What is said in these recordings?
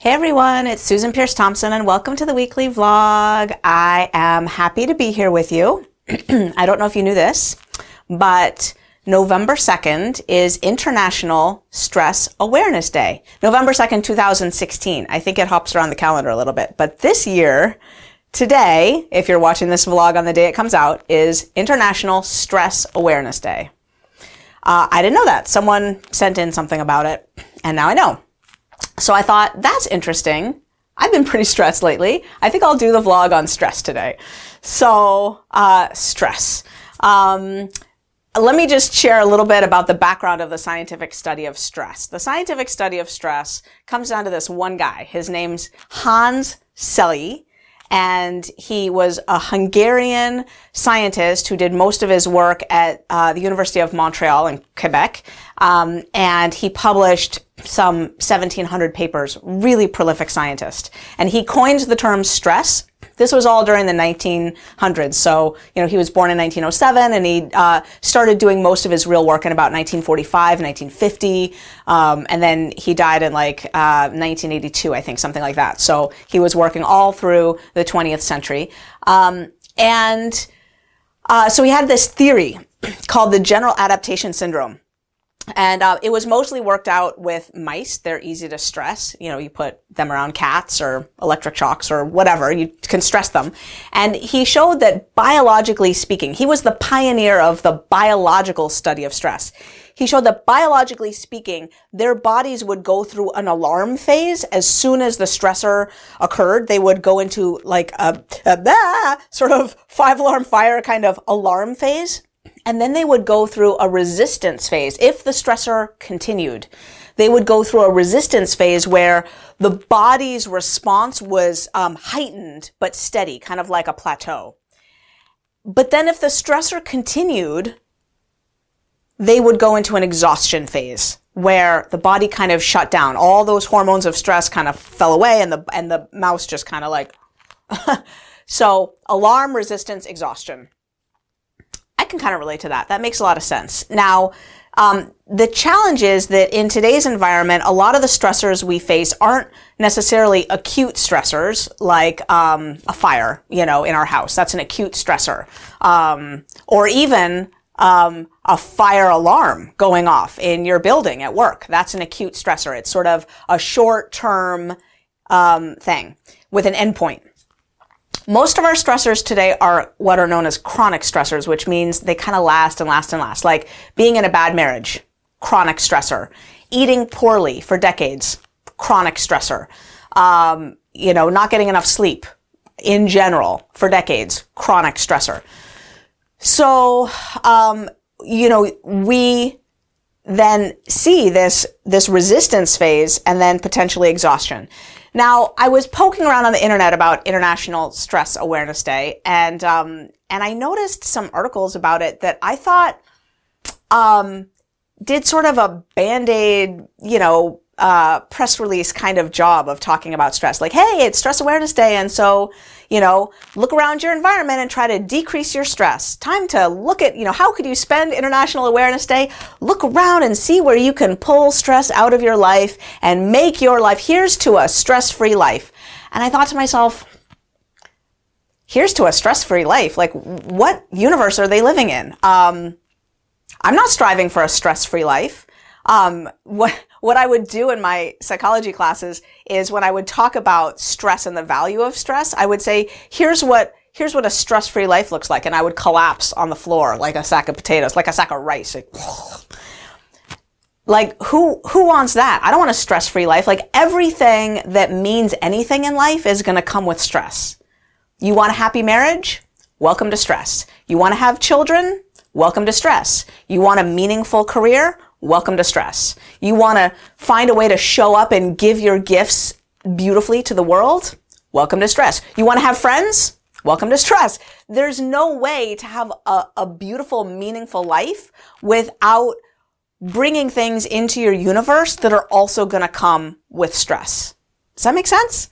Hey everyone, it's Susan Peirce Thompson and welcome to the weekly vlog. I am happy to be here with you. I don't know if you knew this, but November 2nd is International Stress Awareness Day. November 2nd, 2016. I think it hops around the calendar a little bit, but this year, today, if you're watching this vlog on the day it comes out, is International Stress Awareness Day. Uh, I didn't know that. Someone sent in something about it, and now I know. So I thought, that's interesting. I've been pretty stressed lately. I think I'll do the vlog on stress today. So, uh, stress. Um, let me just share a little bit about the background of the scientific study of stress. The scientific study of stress comes down to this one guy. His name's Hans Selye and he was a Hungarian scientist who did most of his work at uh, the University of Montreal in Quebec, um, and he published some 1,700 papers. Really prolific scientist, and he coined the term stress this was all during the 1900s. So, you know, he was born in 1907 and he uh, started doing most of his real work in about 1945, 1950. Um, and then he died in like uh, 1982, I think, something like that. So he was working all through the 20th century. Um, and uh, so he had this theory called the general adaptation syndrome. And uh, it was mostly worked out with mice. They're easy to stress. You know, you put them around cats or electric shocks or whatever. You can stress them. And he showed that biologically speaking, he was the pioneer of the biological study of stress. He showed that biologically speaking, their bodies would go through an alarm phase as soon as the stressor occurred. They would go into like a, a sort of five alarm fire kind of alarm phase. And then they would go through a resistance phase. If the stressor continued, they would go through a resistance phase where the body's response was um, heightened but steady, kind of like a plateau. But then if the stressor continued, they would go into an exhaustion phase where the body kind of shut down. All those hormones of stress kind of fell away and the, and the mouse just kind of like, so alarm, resistance, exhaustion can kind of relate to that. That makes a lot of sense. Now, um, the challenge is that in today's environment, a lot of the stressors we face aren't necessarily acute stressors like um, a fire, you know, in our house. That's an acute stressor, um, or even um, a fire alarm going off in your building at work. That's an acute stressor. It's sort of a short-term um, thing with an endpoint. Most of our stressors today are what are known as chronic stressors, which means they kind of last and last and last. Like being in a bad marriage, chronic stressor. Eating poorly for decades, chronic stressor. Um, you know, not getting enough sleep in general for decades, chronic stressor. So, um, you know, we then see this, this resistance phase and then potentially exhaustion. Now, I was poking around on the internet about International Stress Awareness Day, and um, and I noticed some articles about it that I thought um, did sort of a band aid, you know, uh, press release kind of job of talking about stress. Like, hey, it's Stress Awareness Day, and so, you know, look around your environment and try to decrease your stress. Time to look at, you know, how could you spend International Awareness Day? Look around and see where you can pull stress out of your life and make your life, here's to a stress-free life. And I thought to myself, here's to a stress-free life. Like, what universe are they living in? Um, I'm not striving for a stress-free life. Um, what, what I would do in my psychology classes is when I would talk about stress and the value of stress, I would say, here's what, here's what a stress-free life looks like. And I would collapse on the floor like a sack of potatoes, like a sack of rice. Like, like who, who wants that? I don't want a stress-free life. Like everything that means anything in life is going to come with stress. You want a happy marriage? Welcome to stress. You want to have children? Welcome to stress. You want a meaningful career? Welcome to stress. You want to find a way to show up and give your gifts beautifully to the world? Welcome to stress. You want to have friends? Welcome to stress. There's no way to have a, a beautiful, meaningful life without bringing things into your universe that are also going to come with stress. Does that make sense?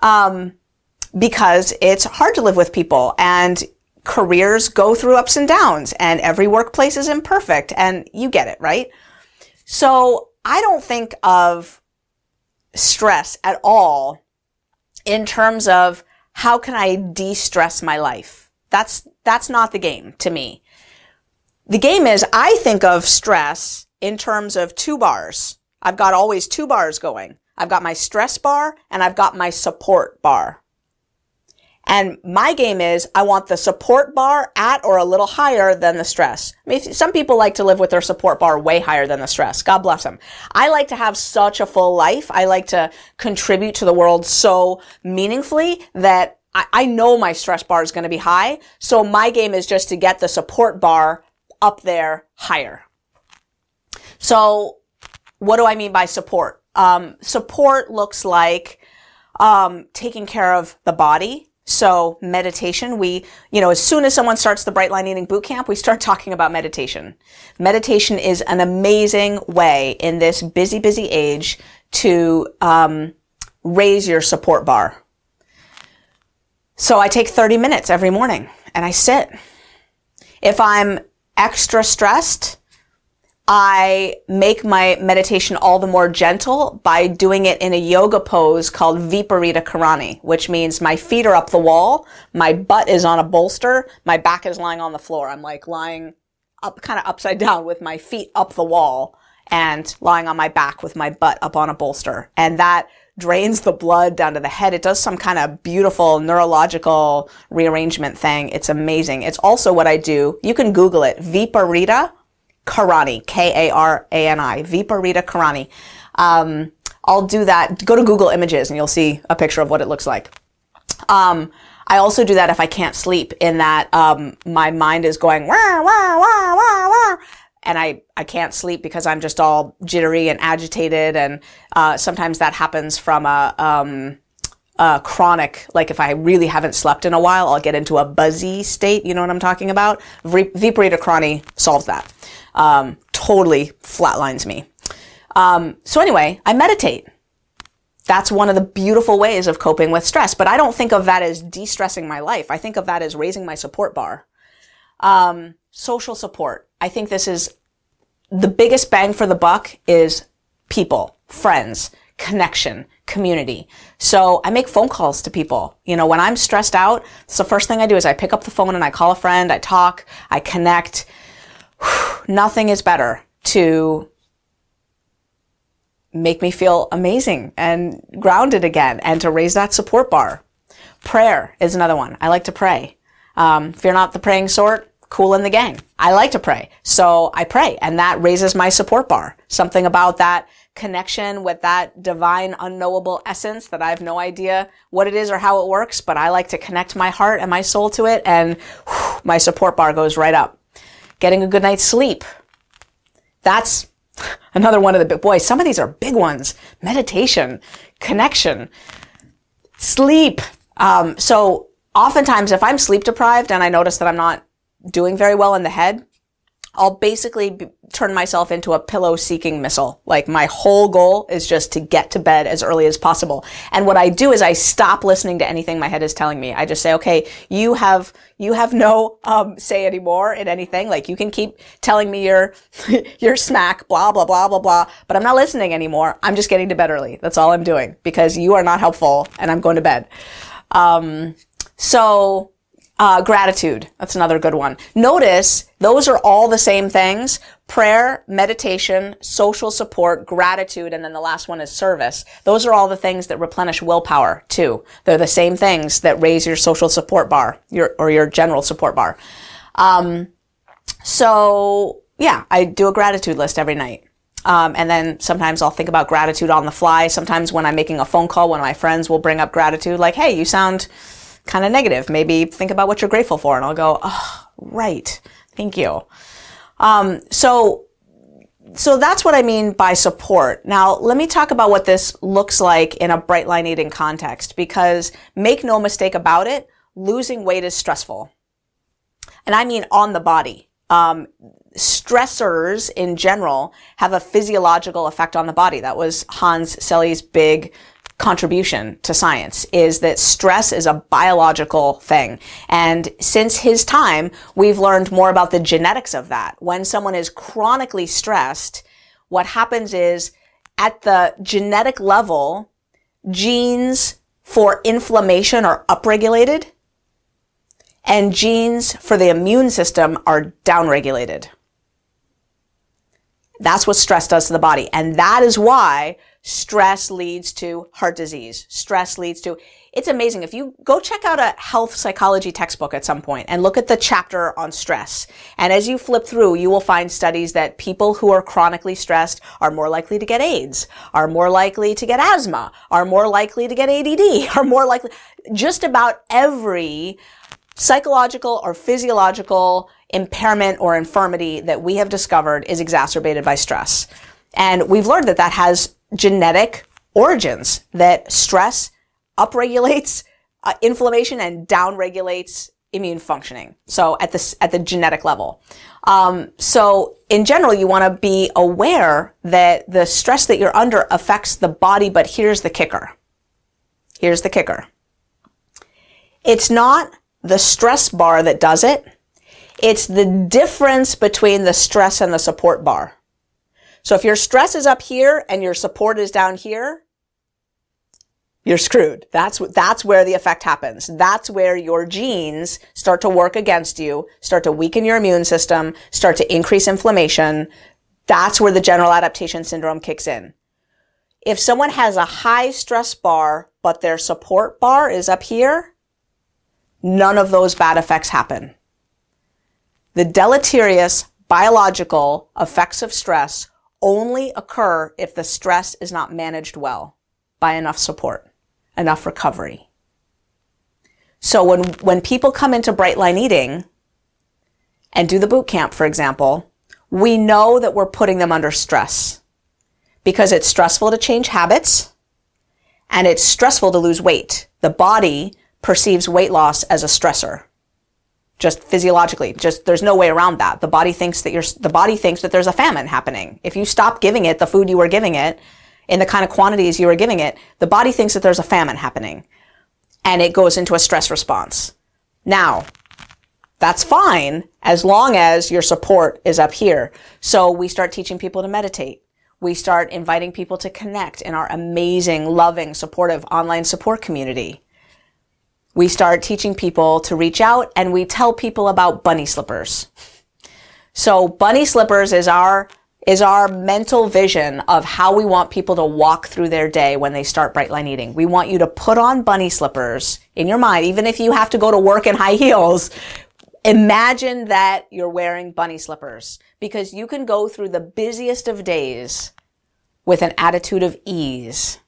Um, because it's hard to live with people and careers go through ups and downs and every workplace is imperfect and you get it, right? So I don't think of stress at all in terms of how can I de-stress my life. That's, that's not the game to me. The game is I think of stress in terms of two bars. I've got always two bars going. I've got my stress bar and I've got my support bar. And my game is I want the support bar at or a little higher than the stress. I mean, some people like to live with their support bar way higher than the stress. God bless them. I like to have such a full life. I like to contribute to the world so meaningfully that I, I know my stress bar is going to be high. So my game is just to get the support bar up there higher. So what do I mean by support? Um, support looks like um, taking care of the body, so meditation, we, you know, as soon as someone starts the Bright Line Eating Boot Camp, we start talking about meditation. Meditation is an amazing way in this busy, busy age to um, raise your support bar. So I take 30 minutes every morning and I sit. If I'm extra stressed, I make my meditation all the more gentle by doing it in a yoga pose called Viparita Karani, which means my feet are up the wall, my butt is on a bolster, my back is lying on the floor. I'm like lying up, kind of upside down with my feet up the wall and lying on my back with my butt up on a bolster. And that drains the blood down to the head. It does some kind of beautiful neurological rearrangement thing. It's amazing. It's also what I do. You can Google it. Viparita Karani, K-A-R-A-N-I, Viparita Karani. Um, I'll do that. Go to Google Images and you'll see a picture of what it looks like. Um, I also do that if I can't sleep in that, um, my mind is going, wah, wah, wah, wah, wah, and I, I can't sleep because I'm just all jittery and agitated. And, uh, sometimes that happens from a, um, a chronic, like if I really haven't slept in a while, I'll get into a buzzy state. You know what I'm talking about? Viparita Karani solves that um, totally flatlines me. Um, so anyway, I meditate. That's one of the beautiful ways of coping with stress, but I don't think of that as de-stressing my life. I think of that as raising my support bar. Um, social support. I think this is the biggest bang for the buck is people, friends, connection, community. So I make phone calls to people. You know, when I'm stressed out, it's the first thing I do is I pick up the phone and I call a friend, I talk, I connect nothing is better to make me feel amazing and grounded again and to raise that support bar. Prayer is another one. I like to pray. Um, if you're not the praying sort, cool in the gang. I like to pray. So I pray and that raises my support bar. Something about that connection with that divine unknowable essence that I have no idea what it is or how it works, but I like to connect my heart and my soul to it and whew, my support bar goes right up getting a good night's sleep. That's another one of the big boys. Some of these are big ones. Meditation, connection, sleep. Um, so oftentimes if I'm sleep deprived and I notice that I'm not doing very well in the head, I'll basically be, turn myself into a pillow seeking missile. Like my whole goal is just to get to bed as early as possible. And what I do is I stop listening to anything my head is telling me. I just say, okay, you have, you have no, um, say anymore in anything. Like you can keep telling me your, your smack, blah, blah, blah, blah, blah, but I'm not listening anymore. I'm just getting to bed early. That's all I'm doing because you are not helpful and I'm going to bed. Um, so uh, gratitude. That's another good one. Notice those are all the same things. Prayer, meditation, social support, gratitude, and then the last one is service. Those are all the things that replenish willpower too. They're the same things that raise your social support bar, your, or your general support bar. Um, so yeah, I do a gratitude list every night. Um, and then sometimes I'll think about gratitude on the fly. Sometimes when I'm making a phone call, one of my friends will bring up gratitude, like, "Hey, you sound kind of negative. Maybe think about what you're grateful for. And I'll go, oh, right. Thank you. Um, so, so that's what I mean by support. Now, let me talk about what this looks like in a bright line eating context because make no mistake about it, losing weight is stressful. And I mean on the body. Um, stressors in general have a physiological effect on the body. That was Hans Selye's big contribution to science is that stress is a biological thing. And since his time, we've learned more about the genetics of that. When someone is chronically stressed, what happens is at the genetic level, genes for inflammation are upregulated and genes for the immune system are downregulated. That's what stress does to the body. And that is why stress leads to heart disease. Stress leads to, it's amazing. If you go check out a health psychology textbook at some point and look at the chapter on stress. And as you flip through, you will find studies that people who are chronically stressed are more likely to get AIDS, are more likely to get asthma, are more likely to get ADD, are more likely, just about every psychological or physiological impairment or infirmity that we have discovered is exacerbated by stress. And we've learned that that has genetic origins, that stress upregulates uh, inflammation and downregulates immune functioning. So at the, at the genetic level. Um, so in general, you want to be aware that the stress that you're under affects the body, but here's the kicker. Here's the kicker. It's not the stress bar that does it. It's the difference between the stress and the support bar. So if your stress is up here and your support is down here, you're screwed. That's that's where the effect happens. That's where your genes start to work against you, start to weaken your immune system, start to increase inflammation. That's where the general adaptation syndrome kicks in. If someone has a high stress bar, but their support bar is up here, none of those bad effects happen. The deleterious biological effects of stress only occur if the stress is not managed well by enough support, enough recovery. So when, when people come into bright line eating and do the boot camp, for example, we know that we're putting them under stress because it's stressful to change habits and it's stressful to lose weight. The body perceives weight loss as a stressor. Just physiologically, just there's no way around that. The body thinks that you're, the body thinks that there's a famine happening. If you stop giving it the food you were giving it in the kind of quantities you were giving it, the body thinks that there's a famine happening and it goes into a stress response. Now, that's fine as long as your support is up here. So we start teaching people to meditate. We start inviting people to connect in our amazing, loving, supportive online support community we start teaching people to reach out and we tell people about bunny slippers. So bunny slippers is our is our mental vision of how we want people to walk through their day when they start bright line eating. We want you to put on bunny slippers in your mind, even if you have to go to work in high heels. Imagine that you're wearing bunny slippers because you can go through the busiest of days with an attitude of ease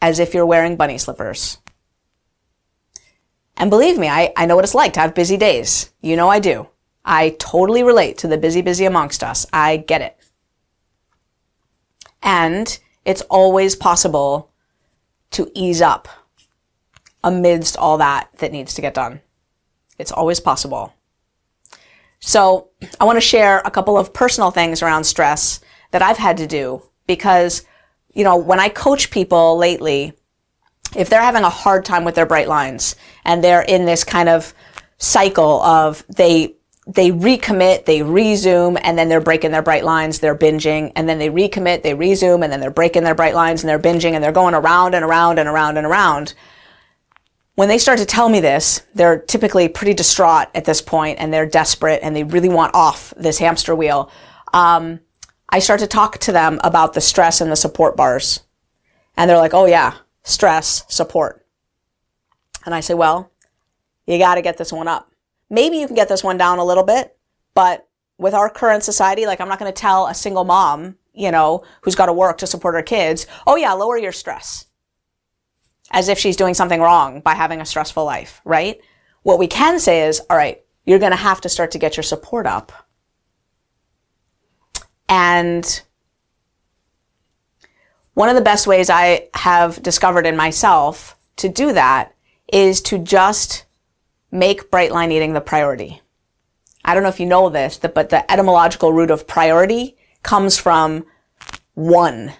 as if you're wearing bunny slippers. And believe me, I, I know what it's like to have busy days. You know I do. I totally relate to the busy, busy amongst us. I get it. And it's always possible to ease up amidst all that that needs to get done. It's always possible. So I want to share a couple of personal things around stress that I've had to do because, you know, when I coach people lately, if they're having a hard time with their bright lines and they're in this kind of cycle of they they recommit, they resume, and then they're breaking their bright lines, they're binging, and then they recommit, they resume, and then they're breaking their bright lines and they're binging and they're going around and around and around and around. When they start to tell me this, they're typically pretty distraught at this point and they're desperate and they really want off this hamster wheel. Um, I start to talk to them about the stress and the support bars. And they're like, oh yeah, stress, support. And I say, well, you got to get this one up. Maybe you can get this one down a little bit, but with our current society, like I'm not going to tell a single mom, you know, who's got to work to support her kids, oh yeah, lower your stress. As if she's doing something wrong by having a stressful life, right? What we can say is, all right, you're going to have to start to get your support up. And one of the best ways I have discovered in myself to do that is to just make bright line eating the priority. I don't know if you know this, but the etymological root of priority comes from one.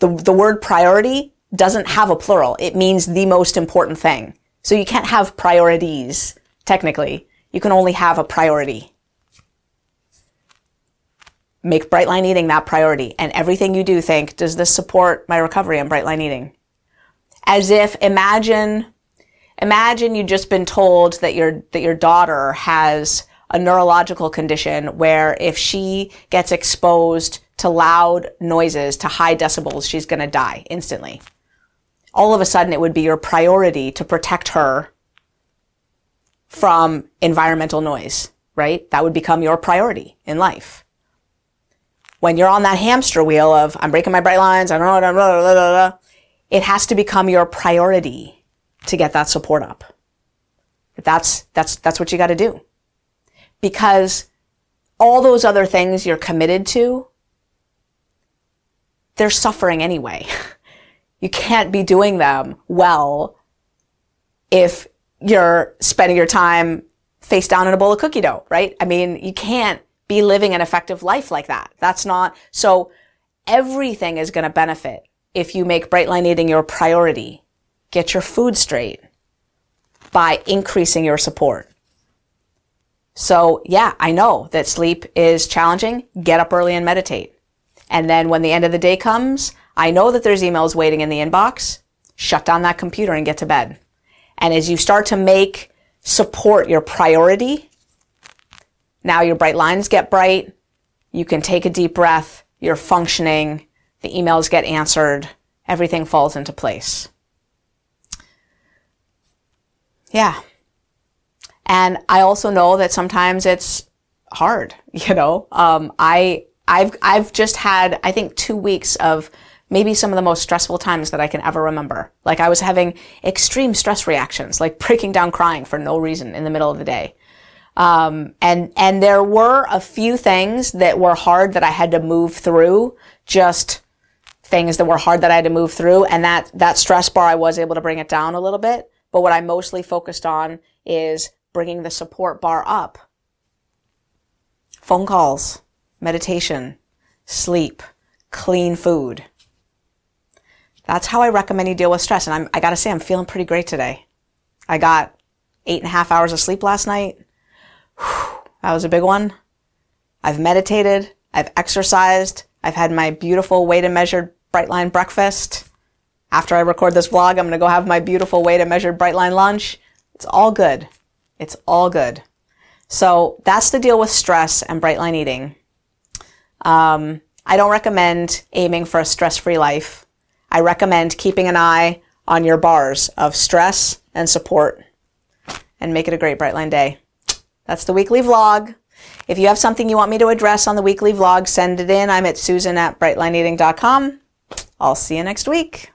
The, the word priority doesn't have a plural. It means the most important thing. So you can't have priorities, technically. You can only have a priority. Make bright line eating that priority. And everything you do, think, does this support my recovery on bright line eating? As if imagine, imagine you'd just been told that your, that your daughter has a neurological condition where if she gets exposed to loud noises, to high decibels, she's going to die instantly. All of a sudden, it would be your priority to protect her from environmental noise, right? That would become your priority in life. When you're on that hamster wheel of, I'm breaking my bright lines, I don't know, it has to become your priority to get that support up. That's, that's, that's what you got to do. Because all those other things you're committed to, they're suffering anyway. You can't be doing them well if you're spending your time face down in a bowl of cookie dough, right? I mean, you can't be living an effective life like that. That's not, so everything is going to benefit if you make bright line eating your priority. Get your food straight by increasing your support. So yeah, I know that sleep is challenging. Get up early and meditate. And then when the end of the day comes, I know that there's emails waiting in the inbox. Shut down that computer and get to bed. And as you start to make support your priority, now your bright lines get bright. You can take a deep breath. You're functioning. The emails get answered. Everything falls into place. Yeah. And I also know that sometimes it's hard, you know. Um, I I've I've just had I think two weeks of maybe some of the most stressful times that I can ever remember. Like I was having extreme stress reactions, like breaking down crying for no reason in the middle of the day. Um, and and there were a few things that were hard that I had to move through. Just things that were hard that I had to move through, and that that stress bar I was able to bring it down a little bit. But what I mostly focused on is bringing the support bar up. Phone calls, meditation, sleep, clean food. That's how I recommend you deal with stress. And I'm, I gotta say, I'm feeling pretty great today. I got eight and a half hours of sleep last night. That was a big one. I've meditated. I've exercised. I've had my beautiful weighted measured Brightline breakfast. After I record this vlog, I'm going to go have my beautiful weighted measured Brightline lunch. It's all good. It's all good. So that's the deal with stress and Brightline eating. Um, I don't recommend aiming for a stress-free life. I recommend keeping an eye on your bars of stress and support and make it a great Brightline day. That's the weekly vlog. If you have something you want me to address on the weekly vlog, send it in. I'm at susan at brightlineeating.com. I'll see you next week.